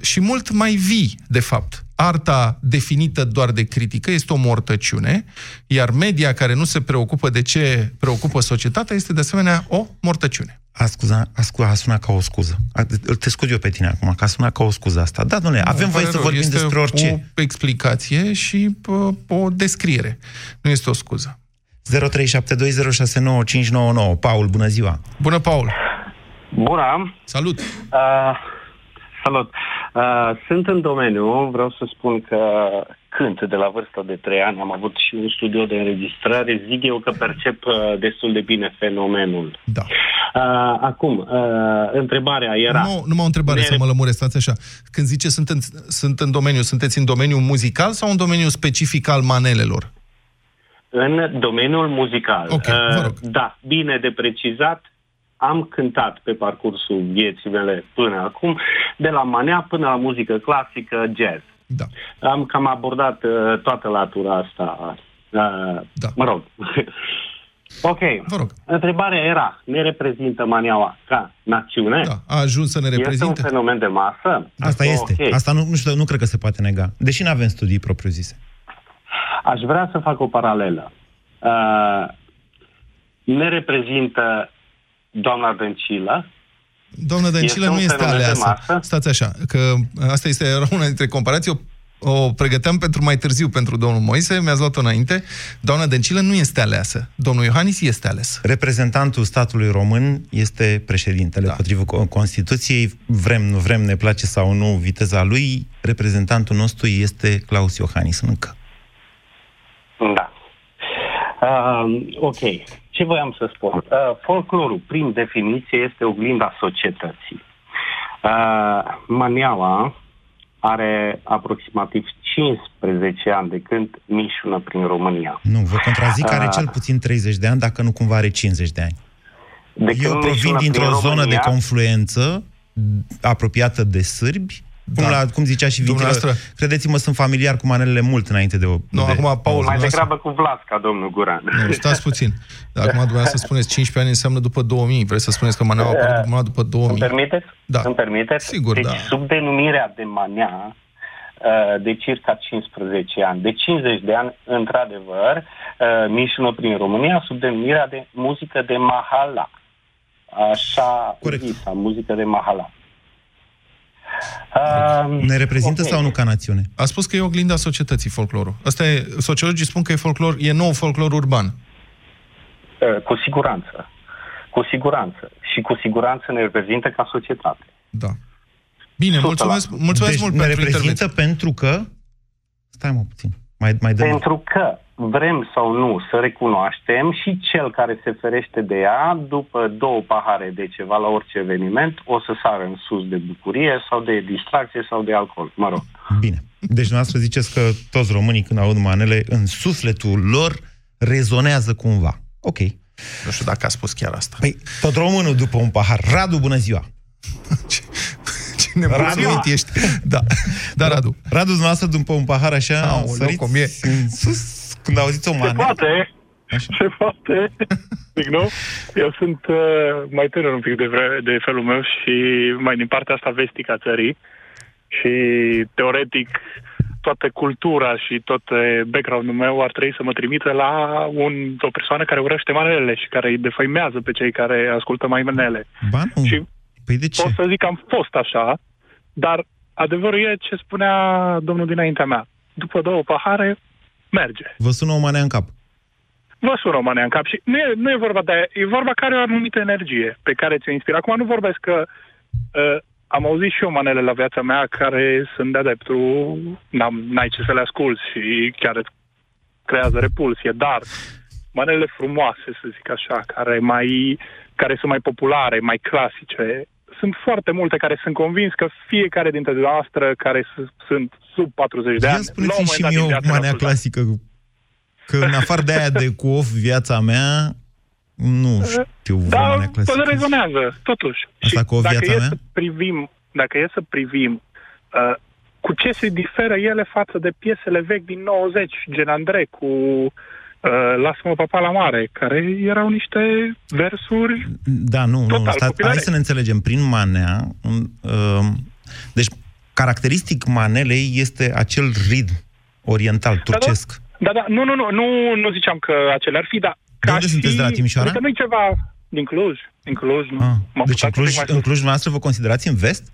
și mult mai vii, de fapt. Arta definită doar de critică este o mortăciune, iar media care nu se preocupă de ce preocupă societatea este de asemenea o mortăciune. A, scuza, a, scuza, a sunat ca o scuză. A, te scuz eu pe tine acum, că a sunat ca o scuză asta. Da, domnule, avem voie să vorbim este despre orice. o explicație și pă, o descriere. Nu este o scuză. 0372069599. Paul, bună ziua! Bună, Paul! Bună! Salut! Uh, salut! Uh, sunt în domeniu, vreau să spun că cânt de la vârsta de 3 ani, am avut și un studio de înregistrare, zic eu că percep uh, destul de bine fenomenul. Da. Uh, acum, uh, întrebarea era... Nu, numai o întrebare Ne- să mă lămuresc, stați așa. Când zice sunt în, sunt în domeniu, sunteți în domeniul muzical sau în domeniul specific al manelelor? În domeniul muzical. Ok, vă rog. Da, bine de precizat, am cântat pe parcursul vieții mele până acum, de la manea până la muzică clasică, jazz. Da. Am cam abordat uh, toată latura asta. Uh, Da. Mă rog. ok. Vă rog. Întrebarea era, ne reprezintă maniaua ca națiune? Da, a ajuns să ne Este un reprezinte? fenomen de masă? Asta este. Ok. Asta nu, nu știu, nu cred că se poate nega. Deși nu avem studii propriu-zise. Aș vrea să fac o paralelă. Uh, ne reprezintă doamna Dăncilă, Doamna Dăncilă Este un nu este fenomen de aleasă. masă? Stați așa, că asta este era una dintre comparații. O, o pregăteam pentru mai târziu pentru domnul Moise, mi-ați luat-o înainte. Doamna Dăncilă nu este aleasă. Domnul Iohannis este ales. Reprezentantul statului român este președintele. Da. Potrivit Con- Constituției, vrem, nu vrem, ne place sau nu viteza lui, reprezentantul nostru este Claus Iohannis încă. Da. Uh, ok. Ce voiam să spun? Uh, folclorul, prin definiție, este oglinda societății. Uh, Maniaua are aproximativ 15 ani de când mișună prin România. Nu, vă contrazic, are Ah. cel puțin 30 de ani, dacă nu cumva are 50 de ani. De Eu când provin mișună dintr-o prin zonă de România, confluență apropiată de sârbi, cum, Da. la, cum zicea și Vitilă, Dumneavoastră- credeți-mă, sunt familiar cu manelele mult înainte de... o- Nu, de acum, Paul, Mai dumneavoastră- degrabă cu Vlasca, domnul Guran. Nu, stați puțin. Acum dumneavoastră spuneți 15 ani înseamnă după 2000. Vreți să spuneți că maneaua a apărut numai după Îmi 2000? permiteți? Da. Îmi permiteți? Sigur, deci, da. sub denumirea de manea, uh, de circa 15 ani. De 50 de ani, într-adevăr, uh, mișună prin România sub denumirea de muzică de mahala. Așa Corect. zisa, muzică de mahala. Uh, Ne reprezintă ok. sau nu ca națiune? A spus că e oglinda societății folclorul. Asta e, sociologii spun că e folclor, e nou folclor urban. Uh, cu siguranță. Cu siguranță. Și cu siguranță ne reprezintă ca societate. Da. Bine, 100%. mulțumesc, mulțumesc deci mult ne pentru reprezintă intervenție. pentru că... Stai mă puțin. Mai, mai dăm. Pentru că vrem sau nu să recunoaștem și cel care se ferește de ea, după două pahare de ceva la orice eveniment, o să sară în sus de bucurie sau de distracție sau de alcool. Mă rog. Bine. Deci dumneavoastră ziceți că toți românii când aud manele, în sufletul lor rezonează cumva. Ok. Nu știu dacă a spus chiar asta. Păi, tot românul după un pahar. Radu, bună ziua! Ce, ce nemulțumit ești. Da, da, Radu. Radu, dumneavoastră, după un pahar așa, Aoleu, săriți cum e. în sus, când auziți o Se manelă. poate, Așa. se poate. Zic, nu? Eu sunt uh, mai tânăr un pic de, vre- de felul meu și mai din partea asta vestică a țării și teoretic toată cultura și tot eh, background-ul meu ar trebui să mă trimită la un, o persoană care urăște manele și care îi defăimează pe cei care ascultă mai manele. Ba nu. Și Păi de ce? pot să zic că am fost așa, dar adevărul e ce spunea domnul dinaintea mea. După două pahare, merge. Vă sună o manea în cap. Vă sună o manea în cap și nu e, nu e vorba de aia, e vorba care are o anumită energie pe care ți-o inspiră. Acum nu vorbesc că uh, am auzit și eu manele la viața mea care sunt de adeptul, n-am, n-ai ce să le asculti și chiar îți creează repulsie, dar manele frumoase, să zic așa, care, mai, care sunt mai populare, mai clasice, sunt foarte multe care sunt convins că fiecare dintre noastre care s- sunt sub 40 de Ia ani, la un spuneți și moment dat mie din o viață manea le-au clasică. Că în afară de aia de cu of viața mea, nu știu vă Da, manea până clasică. rezonează, totuși. Asta Și cu o dacă viața e mea? să privim, dacă e să privim uh, cu ce se diferă ele față de piesele vechi din 90, gen Andrei, cu uh, Lasă-mă papa la mare, care erau niște versuri Da, nu, nu, Total, sta, copilărești. hai să ne înțelegem. Prin manea, uh, deci caracteristic manelei este acel ritm oriental, turcesc. Da, da, nu, nu, nu, nu, nu ziceam că acele ar fi, dar De unde sunteți, de la Timișoara? Adică nu e ceva din Cluj, din Cluj, nu. Ah, M-am deci în mutat un pic Cluj, mai în sus. Cluj noastră vă considerați în vest?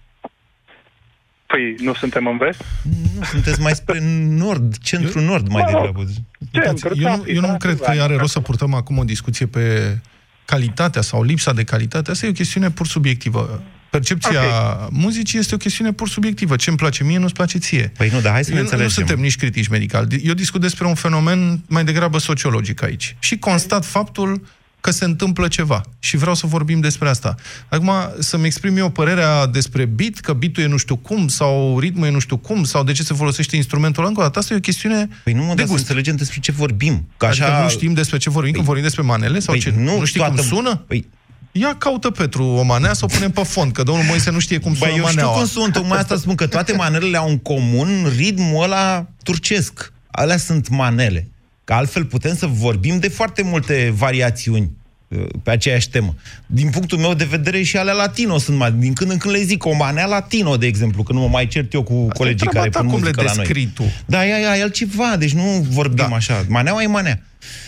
Păi, nu suntem în vest? Nu, sunteți mai spre nord, centru-nord mai Mă rog, degrabă. Uitați, eu nu, eu nu cred că are rost să purtăm acum o discuție pe calitatea sau lipsa de calitate. Asta e o chestiune pur subiectivă. Percepția okay. muzicii este o chestiune pur subiectivă. Ce îmi place mie, nu-ți place ție. Păi nu, dar hai să ne eu, nu înțelegem. suntem nici critici medicali. Eu discut despre un fenomen mai degrabă sociologic aici. Și constat faptul că se întâmplă ceva. Și vreau să vorbim despre asta. Acum, să-mi exprim eu părerea despre beat, că beat-ul e nu știu cum, sau ritmul e nu știu cum, sau de ce se folosește instrumentul ăla, încă o dată, asta e o chestiune Păi nu, mă, de dar să gust. înțelegem despre ce vorbim. Că așa... Adică nu știm despre ce vorbim, când vorbim despre manele sau Păi ce? nu Nu știi toată- cum sună? Păi, Ia caută Petru o manea să o punem pe fond, că domnul Moise nu știe cum sună Băi, eu știu maneaua. cum sunt, tocmai asta spun, că toate manelele au în comun ritmul ăla turcesc. Alea sunt manele. Că altfel putem să vorbim de foarte multe variațiuni uh, pe aceeași temă. Din punctul meu de vedere și ale latino sunt mai... Din când în când le zic o manea latino, de exemplu, când mă mai cert eu cu colegii treaba care ta pun cum le muzică la noi. descrii tu. Da, ea, ea, e altceva, deci nu vorbim da. așa. Maneaua e manea.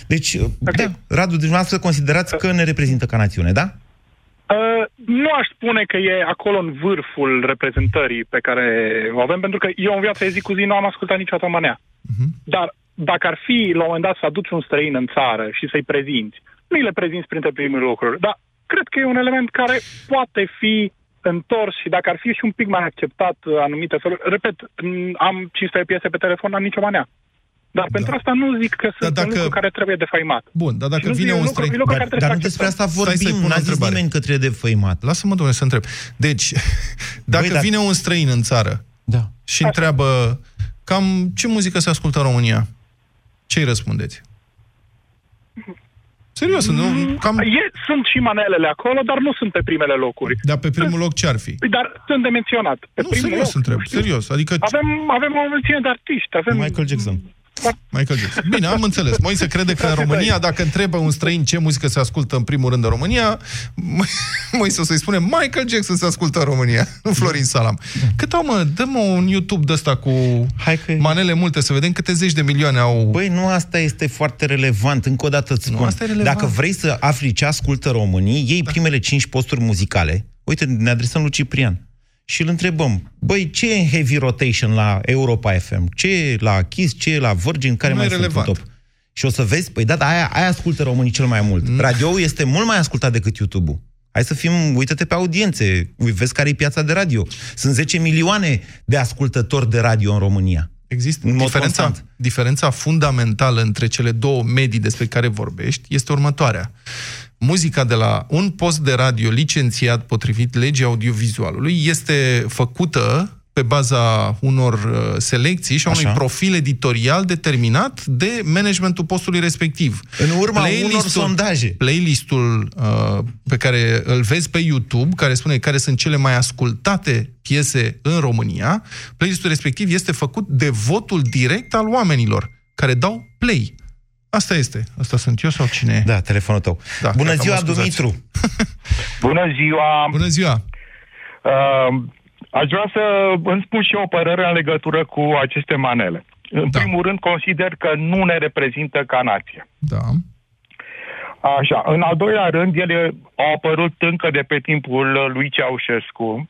Deci, okay. da, Radu, dumneavoastră considerați că ne reprezintă ca națiune, da? Uh, nu aș spune că e acolo în vârful reprezentării pe care o avem, pentru că eu în viața de zi cu zi nu am ascultat niciodată manea. Mhm. Dar dacă ar fi la un moment dat să aduci un străin în țară și să-i prezinți, nu îi le prezinți printre primele lucruri, dar cred că e un element care poate fi întors și dacă ar fi și un pic mai acceptat uh, anumite feluri. Repet, m, am 500 piese pe telefon, n-am nicio manea. Dar da. pentru asta nu zic că sunt dacă- un lucru care trebuie defaimat. Bun, dar dacă Și nu vine e un lucru- străin... e lucru care Dar, trebuie dar nu să despre asta acceptăm. Stai să-i vorbim, pun o n-a zis întrebare. nimeni că trebuie de făimat. Lasă-mă, domnule, să întreb. Deci, dacă dar- vine un străin în țară Da. și întreabă cam ce muzică se ascultă în România, ce îi răspundeți? Serios, nu? Cam... E, sunt și manelele acolo, dar nu sunt pe primele locuri. Dar pe primul loc ce ar fi? Păi, Dar sunt de menționat. Pe Nu, primul serios loc, întreb, nu știu. serios. Adică Avem, avem o mulțime de artiști. Avem... Michael Jackson. Michael Jackson. Bine, am înțeles. Moise crede că în România, dacă întrebă un străin ce muzică se ascultă în primul rând în România, Moise o să-i spune Michael Jackson se ascultă în România, nu Florin Salam. Cât au, mă? Dă-mă un YouTube de ăsta cu Hai că... manele multe, să vedem câte zeci de milioane au... Băi, nu asta este foarte relevant. Încă o dată îți Nu, spun. asta e relevant. Dacă vrei să afli ce ascultă românii, iei da. primele cinci posturi muzicale. Uite, ne adresăm lui Ciprian. Și îl întrebăm, băi, ce e în heavy rotation la Europa FM? Ce e la Kiss? Ce e la Virgin? Care Nu mai e sunt în relevant. top? Și o să vezi, păi da, dar aia, aia ascultă românii cel mai mult. Mm. Radio-ul este mult mai ascultat decât YouTube-ul. Hai să fim, uită-te pe audiențe, ui- vezi care e piața de radio. Sunt 10 milioane de ascultători de radio în România. Există În mod diferența, constant. diferența fundamentală între cele două medii despre care vorbești este următoarea. Muzica de la un post de radio licențiat potrivit legii audiovizualului este făcută pe baza unor uh, selecții și a unui Așa. profil editorial determinat de managementul postului respectiv. În urma unor Playlistul- sondaje. Playlistul uh, pe care îl vezi pe YouTube, care spune care sunt cele mai ascultate piese în România, playlistul respectiv este făcut de votul direct al oamenilor care dau play. Asta este. Asta sunt eu sau cine e? Da, telefonul tău. Da, Bună gata, ziua, mă scuzați. Dumitru! Bună ziua! Bună ziua! Uh, aș vrea să îmi spun și eu o părere în legătură cu aceste manele. În Da. primul rând, consider că nu ne reprezintă ca nație. Da. Așa. În al doilea rând, ele au apărut încă de pe timpul lui Ceaușescu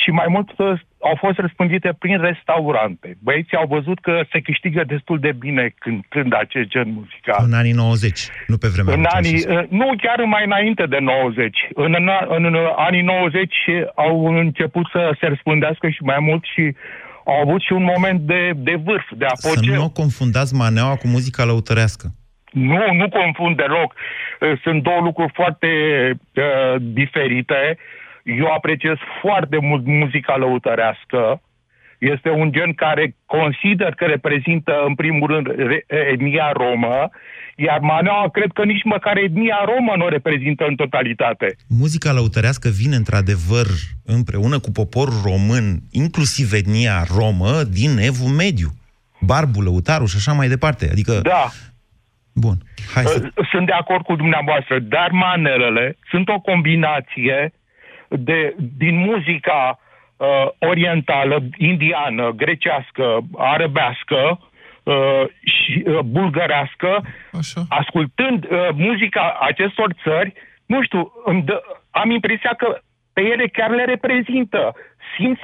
și mai mult uh, au fost răspândite prin restaurante. Băieții au văzut că se câștigă destul de bine cântând acest gen muzical. În anii 90, nu pe vremea În lui anii, Ceaușescu. uh, nu chiar mai înainte de 90. În, în, în anii 90 au început să se răspândească și mai mult și au avut și un moment de, de vârf, de Să apogeu. nu o confundați maneaua cu muzica lăutărească. Nu, nu confund deloc. Uh, Sunt două lucruri foarte uh, diferite. Eu apreciez foarte mult muzica lăutărească Este un gen care consider că reprezintă, în primul rând, re- etnia romă, iar Maneaua cred că nici măcar etnia romă nu o reprezintă în totalitate. Muzica lăutărească vine într-adevăr împreună cu poporul român, inclusiv etnia romă, din Evul Mediu. Barbul, lăutarul și așa mai departe. Adică, Da, bun, hai să... Uh, sunt de acord cu dumneavoastră, dar manelele sunt o combinație de, din muzica uh, orientală, indiană, grecească, arabească uh, și uh, bulgărească, Așa. ascultând uh, muzica acestor țări, nu știu, îmi dă, am impresia că pe ele chiar le reprezintă. Simți,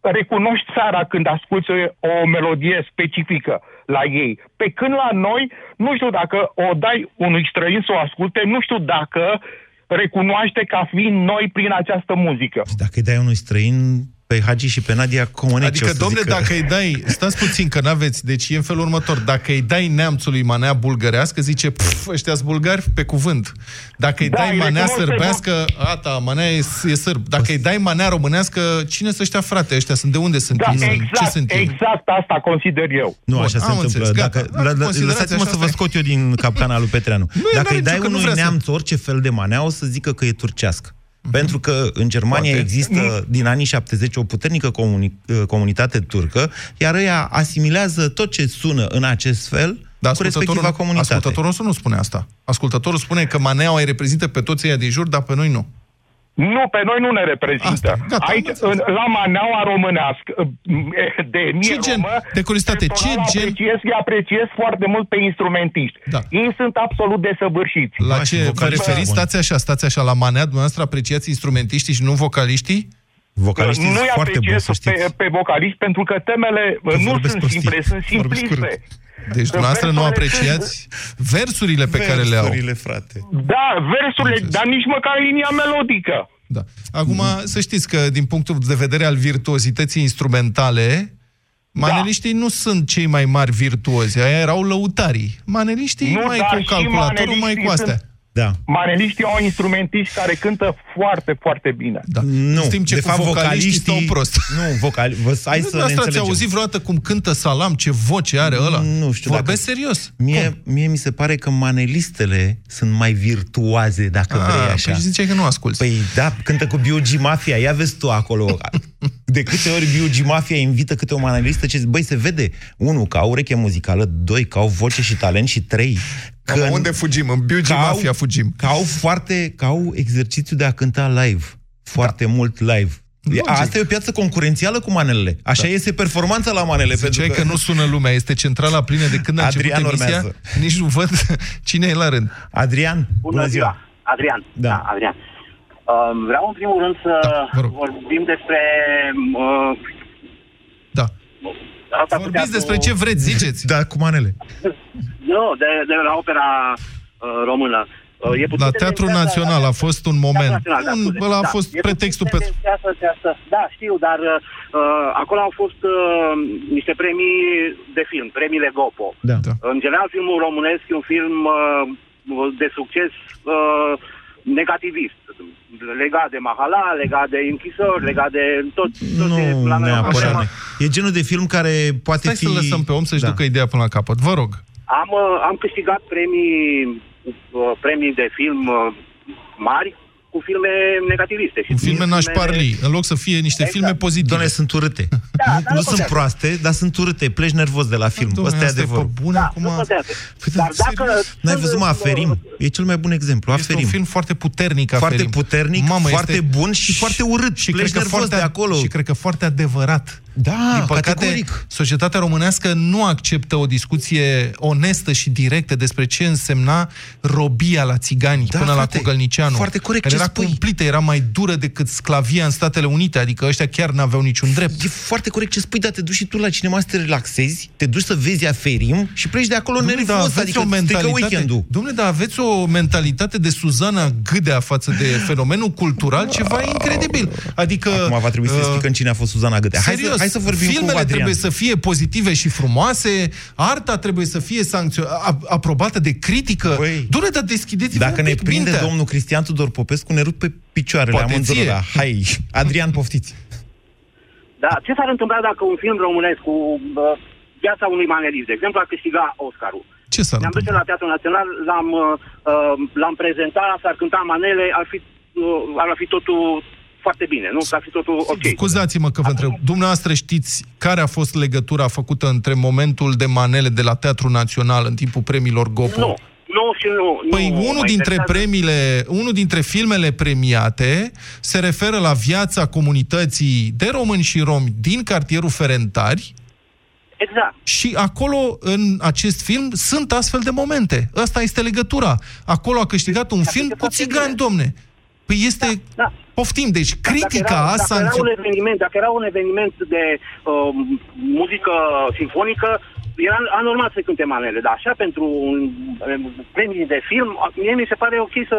recunoști țara când asculți o, o melodie specifică la ei. Pe când la noi, nu știu dacă o dai unui străin să o asculte, nu știu dacă recunoaște ca fiind noi prin această muzică. Dacă îi dai unui străin pe Hagi și pe Nadia Comaneci, Adică, o să domne, zică- dacă îi dai... Stați puțin, că n-aveți... Deci e în felul următor. Dacă îi dai neamțului manea bulgărească, zice, pf, ăștia bulgari pe cuvânt. Dacă îi Da, dai îi manea recunosc pe sârbească, ata, manea e, e sârb. Dacă îi dai manea românească, cine sunt ăștia, frate? Ăștia sunt de unde sunt? Da, ei? Sunt- Ce exact, sunt ei? exact asta consider eu. Nu, Bun, așa se am întâmplă. înțeles, gata. Dacă, Da, la, la, considerați lăsați-mă așa, să vă asta e. scot eu din capcana lui Petreanu. Nu, Dacă n-are îi dai nicio, că nu unui vrea să- neamț orice fel de manea, o să zică că e turcească. Pentru că în Germania Poate. există din anii 70 o puternică comuni- comunitate turcă, iar ea asimilează tot ce sună în acest fel Dar cu respectiva ascultătorul, comunitate. ascultătorul nostru nu spune asta. Ascultătorul spune că maneaua îi reprezintă pe toți ăia din jur, dar pe noi nu. Nu, pe noi nu ne reprezintă. Asta, gata, am Aici, înțeles. în, la maneaua românească, de etnie Ce gen? romă, De curiozitate, ce personal gen- Apreciez, îi apreciez foarte mult pe instrumentiști. Da. Ei sunt absolut desăvârșiți. La Da, și ce vă vocaliștii referiți? buni. Stați așa, stați așa. La manea dumneavoastră apreciați instrumentiștii și nu vocaliștii? Vocaliștii nu-i sunt foarte buni, apreciez să știți. pe, pe vocaliști pentru că temele Că nu vorbesc sunt prostii. simple, sunt Vorbesc simpliste. urât. Deci dumneavoastră nu Versurile apreciați versurile pe care le au. Versurile, frate. Da, versurile, Înțeles. dar nici măcar linia melodică. Da. Acum, să știți că din punctul de vedere al virtuozității instrumentale, maneliștii nu sunt cei mai mari virtuozi, aia erau lăutarii. Maneliștii Nu, mai dar cu și calculatorul, mai maneliștii cu astea. sunt- Da. Maneliștii au instrumentiști care cântă foarte, foarte bine. Da. Nu, Știm ce de cu fapt vocaliștii stau prost. Nu, vocali... Vă, hai să ne Dumneavoastră ați înțelegem. auzit vreodată cum cântă Salam, ce voce are ăla? Nu știu Vorbesc dacă- serios. Mie, mie mi se pare că manelistele sunt mai virtuoze, dacă Ah, vrei așa. Păi ziceai că nu asculți. Păi da, cântă cu B.U.G. Mafia, ia vezi tu acolo. De câte ori B.U.G. Mafia invită câte o manelistă, ce băi, se vede, unu, că au ureche muzicală, doi, că au voce și talent și trei, că, Că unde fugim? În Biugi că au- Mafia fugim. că au foarte, că au exercițiu de a cânta live, foarte mult live. Logic. Asta e o piață concurențială cu manelele. Așa da. este performanța la manele. Ziceai pentru că... nu sună lumea, este centrala plină de când a Adrian început emisia. urmează. Nici nu văd cine e la rând. Adrian, bună ziua! Adrian. Da. Da, Adrian. Um, vreau în primul rând să Da, vă rog. vorbim despre... Uh, Da. asta cu Vorbiți teatru- despre ce vreți, ziceți. Da, cu manele. Nu, de, de la opera uh, română. Uh, e puțin La Teatrul tendențioasă- Național a fost un moment. Teatrul Național, da, Un, scuze. ăla a Da, fost e puțin pretextul pe... tendențioasă această- Da, știu, dar uh, acolo au fost uh, niște premii de film, premiile Gopo. Da. Da. În general, filmul românesc e un film uh, de succes uh, negativist, legat de Mahala, legat de închisori, legat de tot, tot ce Nu la noi neapărat. acum. E genul de film care poate Stai fi... să lăsăm pe om să-și Da. ducă ideea până la capăt. Vă rog. Am, uh, am câștigat premii, uh, premii de film uh, mari cu filme negativiste. Și În filme filmele- n-aș parli, în loc să fie niște Exact. filme pozitive. Doamne, sunt urâte. Da, nu dar nu nu sunt contează. proaste, dar sunt urâte. Pleci nervos de la film. Dom'le, Ăsta e asta e pe adevărul. bune Da, acum. nu contează. Păi, Dar da, dacă... N-ai văzut, mă, Aferim? E cel mai bun exemplu. Este Aferim. un film foarte puternic, Foarte Aferim. puternic, foarte bun și foarte urât. Și Pleci cred că nervos foarte, de acolo. Și cred că foarte adevărat. Da, Din păcate, categoric. societatea românească nu acceptă o discuție onestă și directă despre ce însemna robia la țigani Da, până frate, la Cogălnicianu. foarte corect care ce era spui. cumplită, era mai dură decât sclavia în Statele Unite, adică ăștia chiar n-aveau niciun drept. E foarte corect ce spui, dar te duci și tu la cinema să te relaxezi, te duci să vezi Aferim și pleci de acolo Dom'le, nervos, aveți adică o strică mentalitate, weekendul. Domnule, dar aveți o mentalitate de Suzana Gâdea față de fenomenul cultural, ceva incredibil. Adică... Acum va trebui să uh, explicăm cine a fost Suzana Gâdea. Hai să, Serios, hai să vorbim cu filmele Adrian. trebuie să fie pozitive și frumoase, arta trebuie să fie sancțio- a- aprobată de critică. Băi, Doamne, dar deschideți Dacă ne prinde mintea. domnul Cristian Tudor Popescu, ne rup pe picioarele Poate amândurora. ție. Hai, Adrian, poftiți. Da, ce s-ar întâmpla dacă un film românesc cu uh, viața unui manelist, de exemplu, ar câștiga Oscarul? Ce s-ar Ne-am duce la Teatrul Național, l-am, uh, uh, l-am prezentat, s-ar cânta manele, ar fi, uh, ar fi totul foarte bine, nu? Ar fi totul ok. Scuzați-mă că vă întreb. Dumneavoastră știți care a fost legătura făcută între momentul de manele de la Teatrul Național în timpul premiilor Gopo? Nu, nu și nu. Păi nu unul mă dintre interesează. premiile, unul dintre filmele premiate se referă la viața comunității de români și romi din cartierul Ferentari Exact. și acolo, în acest film, sunt astfel de momente. Asta este legătura. Acolo a câștigat un film cu țigani, domne. Păi este... Da. Poftim, deci Dacă critica era, a dacă, era un sancționat... eveniment, dacă era un eveniment de um, muzică sinfonică, era anormal să cânte manele, dar așa pentru un um, premii de film, mie mi se pare ok să...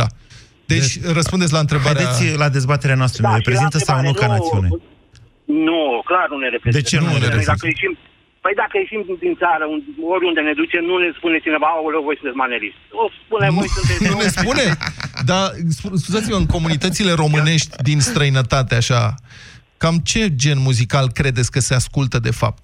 Da. Deci, răspundeți la întrebarea... Haideți la dezbaterea noastră. Da, ne și reprezintă la sau nu întrebare, ca nu- națiune? Nu, clar nu ne reprezintă. De ce nu ne Noi reprezintă? Dacă ieșim, păi dacă ieșim din țară, un, oriunde ne ducem, nu ne spune cineva, aoleu, voi sunteți manelist. O spune, voi sunteți... Nu ne spune? Dar, scu- scuzați-mă, în comunitățile românești din străinătate, așa, cam ce gen muzical credeți că se ascultă de fapt?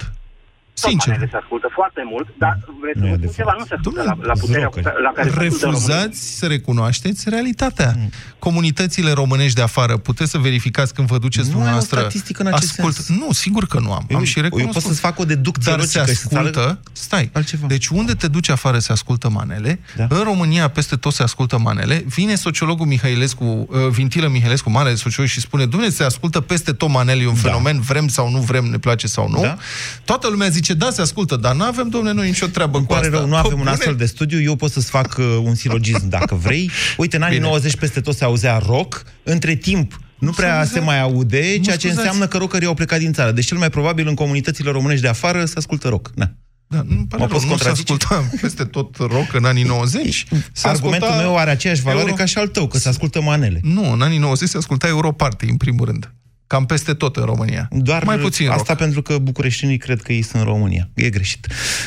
Sincer. Manele se ascultă foarte mult, dar vreți să vă spun ceva, nu se ascultă la, la puterea cu- la care se ascultă în România. Refuzați să recunoașteți realitatea. Comunitățile românești de afară, puteți să verificați când vă duceți Nu ai o dumneavoastră. statistică în acest sens. Nu, sigur că nu am. Eu- am și eu recunoscut. pot să-ți fac o deducție Dar se logică și să-ți ascultă... Stai. Altceva. Deci unde te duci afară se ascultă manele, da. în România peste tot se ascultă manele, vine sociologul Mihailescu, uh, Vintilă Mihailescu, mare sociolog și spune, Dumne, se ascultă peste tot manele, e un fenomen, vrem sau nu vrem, ne place sau nu. Da. Toată lumea zice, da, se ascultă, dar nu avem, domne, noi nicio treabă Îmi cu pare asta. rău, nu Pă, avem un bune. astfel de studiu, eu pot să-ți fac uh, un silogism dacă vrei. Uite, în anii 90 peste tot se auzea rock, între timp nu prea se mai aude, ceea ce scuzați. înseamnă că rockerii au plecat din țară. Deci cel mai probabil în comunitățile românești de afară se ascultă rock. Da. Da, nu, pare Mă rău, poți nu se contrazice? asculta peste tot rock în anii 90. Se Argumentul asculta meu are aceeași valoare Euro- ca și al tău, că se ascultă manele. Nu, în anii 90 se asculta Europarty, în primul rând. Cam peste tot în România. Doar Mai puțin rock. Asta pentru că bucureștinii cred că ei sunt în România. E greșit.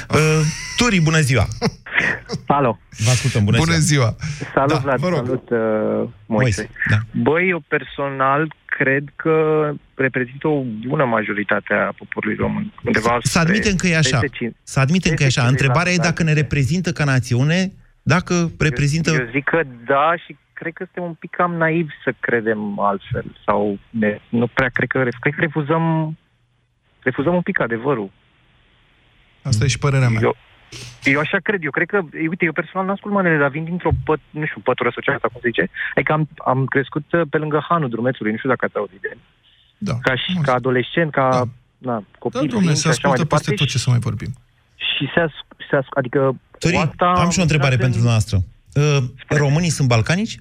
Uh, Turi, bună ziua! Alo. Vă ascultăm, bună, Bună ziua! Salut, Da, Vlad, vă rog. salut, uh, Moise. Moise, da. Băi, eu personal cred că reprezintă o bună majoritate a poporului român. Undeva Să admitem că e așa. peste cin- Să admitem că e așa. peste Întrebarea e 50%. dacă ne reprezintă ca națiune, dacă reprezintă... Eu zic că da și cred că suntem un pic cam naivi să credem altfel. Sau ne, nu prea cred că, cred că refuzăm, refuzăm un pic adevărul. Asta e și părerea mea. Eu, eu așa cred, eu cred că, uite, eu personal n-ascult manele, dar vin dintr-o păt, nu știu, pătură socială, sau cum se zice. Adică am, am crescut uh, pe lângă Hanul Drumețului, nu știu dacă ați auzit de el. Da. Ca, și, ca adolescent, ca da. na, Da, copil, domnule, fiind se și așa mai ascultă departe. peste tot ce să mai vorbim. Și se, as, se as, adică... Turi, asta am și o întrebare lasă- pentru dumneavoastră. Uh, românii sunt balcanici?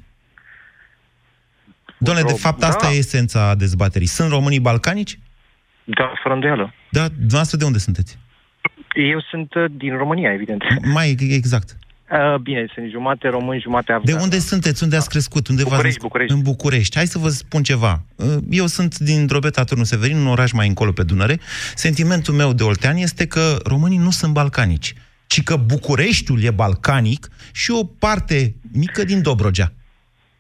Domnule, de Ro- fapt, asta da. e esența dezbaterii. Sunt românii balcanici? Da, fără îndoială. Da, dumneavoastră de unde sunteți? Eu sunt uh, din România, evident. Mai exact. Uh, bine, sunt jumate român, jumate De afgan. unde sunteți? Unde ați crescut? Unde v-ați București, născut? București. În București. Hai să vă spun ceva. Uh, Eu sunt din Drobeta Turnul Severin, un oraș mai încolo pe Dunăre. Sentimentul meu de oltean este că românii nu sunt balcanici, ci că Bucureștiul e balcanic și o parte mică din Dobrogea.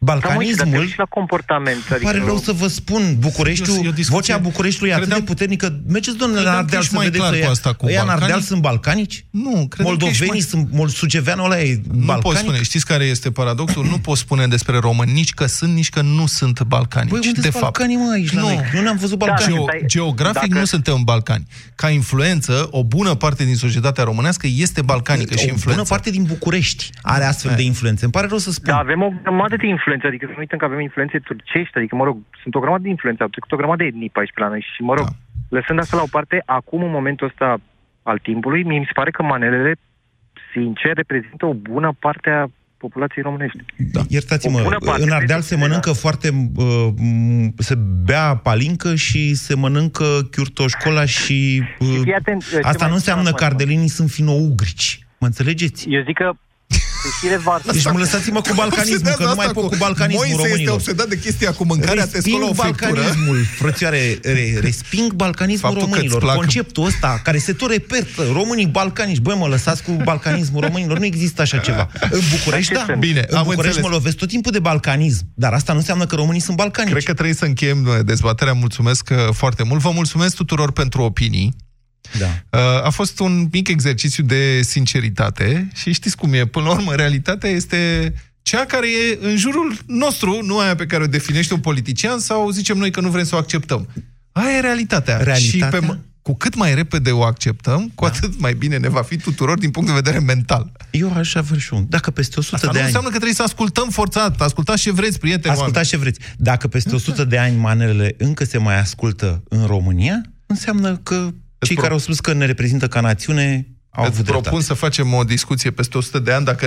Balcanismul... uiți la comportament. Adică Pare rău să vă spun, Bucureștiul, E o discuție. vocea Bucureștiului e atât Credeam- de puternică. Mergeți, domnule, la credeam că Ardeal ești să mai vedeți clar ăia. cu asta, cu Ăia în Ardeal balcanii? sunt balcanici? Nu, cred că ești Moldovenii mai... sunt, mol, suceveanul ăla e Nu balcanic? poți spune. Știți care este paradoxul? Nu poți spune despre români nici că sunt, nici că nu sunt balcanici. Băi, unde de sunt fapt. balcanii, mă, aici la nu. noi? Nu ne-am văzut balcani. Geo- stai- geografic dacă- nu suntem în Balcani. Ca influență, o bună parte din societatea românească este balcanică și o bună influență. parte din București are astfel de influențe. Îmi pare rău să spun. Da, avem o grămadă de influențe, adică să nu uităm că avem influențe turcești, adică, mă rog, sunt o grămadă de influențe, au trecut o grămadă de etnii pe aici pe la noi și, mă rog, Da. lăsând asta la o parte, acum, în momentul ăsta al timpului, mie mi se pare că manelele, sincer, reprezintă o bună parte a populației românești. Da. O Iertați-mă, bună parte, în Ardeal cred se că mănâncă foarte... Uh, m, se bea palincă și se mănâncă chiurtoșcola și... Uh, fii atent, ce asta mai nu înseamnă spun că acum? ardelenii sunt fino-ugrici. Mă înțelegeți? Eu zic că și revarsă. Deci mă lăsați-mă cu balcanismul, că nu mai pot cu balcanismul Moise este românilor. obsedat de chestia cu mâncarea, te scolă o friptură. balcanismul, frățioare, re, resping balcanismul Faptul că îți românilor. plac- Conceptul ăsta, care se tot repetă, românii balcanici, băi, mă lăsați cu balcanismul românilor, nu există așa ceva. În București, În ce da. sens? Bine, în am București înțeles. mă lovesc tot timpul de balcanism, dar asta nu înseamnă că românii sunt balcanici. Cred că trebuie să încheiem uh, dezbaterea. Mulțumesc uh, foarte mult. Vă mulțumesc tuturor pentru opinii. Da. Uh, A fost un mic exercițiu de sinceritate și știți cum e. Până la urmă, realitatea este cea care e în jurul nostru, nu aia pe care o definește un politician sau zicem noi că nu vrem să o acceptăm. Aia e realitatea. Realitatea? Și pe, m- cu cât mai repede o acceptăm, cu atât mai bine ne va fi tuturor din punct de vedere mental. Eu aș avea și un. Dacă peste 100 Asta de nu ani... înseamnă că trebuie să ascultăm forțat. Ascultați ce vreți, prieteni. Ascultați ce vreți. Dacă peste 100 de ani manelele încă se mai ascultă în România, înseamnă că cei care au spus că ne reprezintă ca națiune au Îți avut dreptate. propun să facem o discuție peste 100 de ani dacă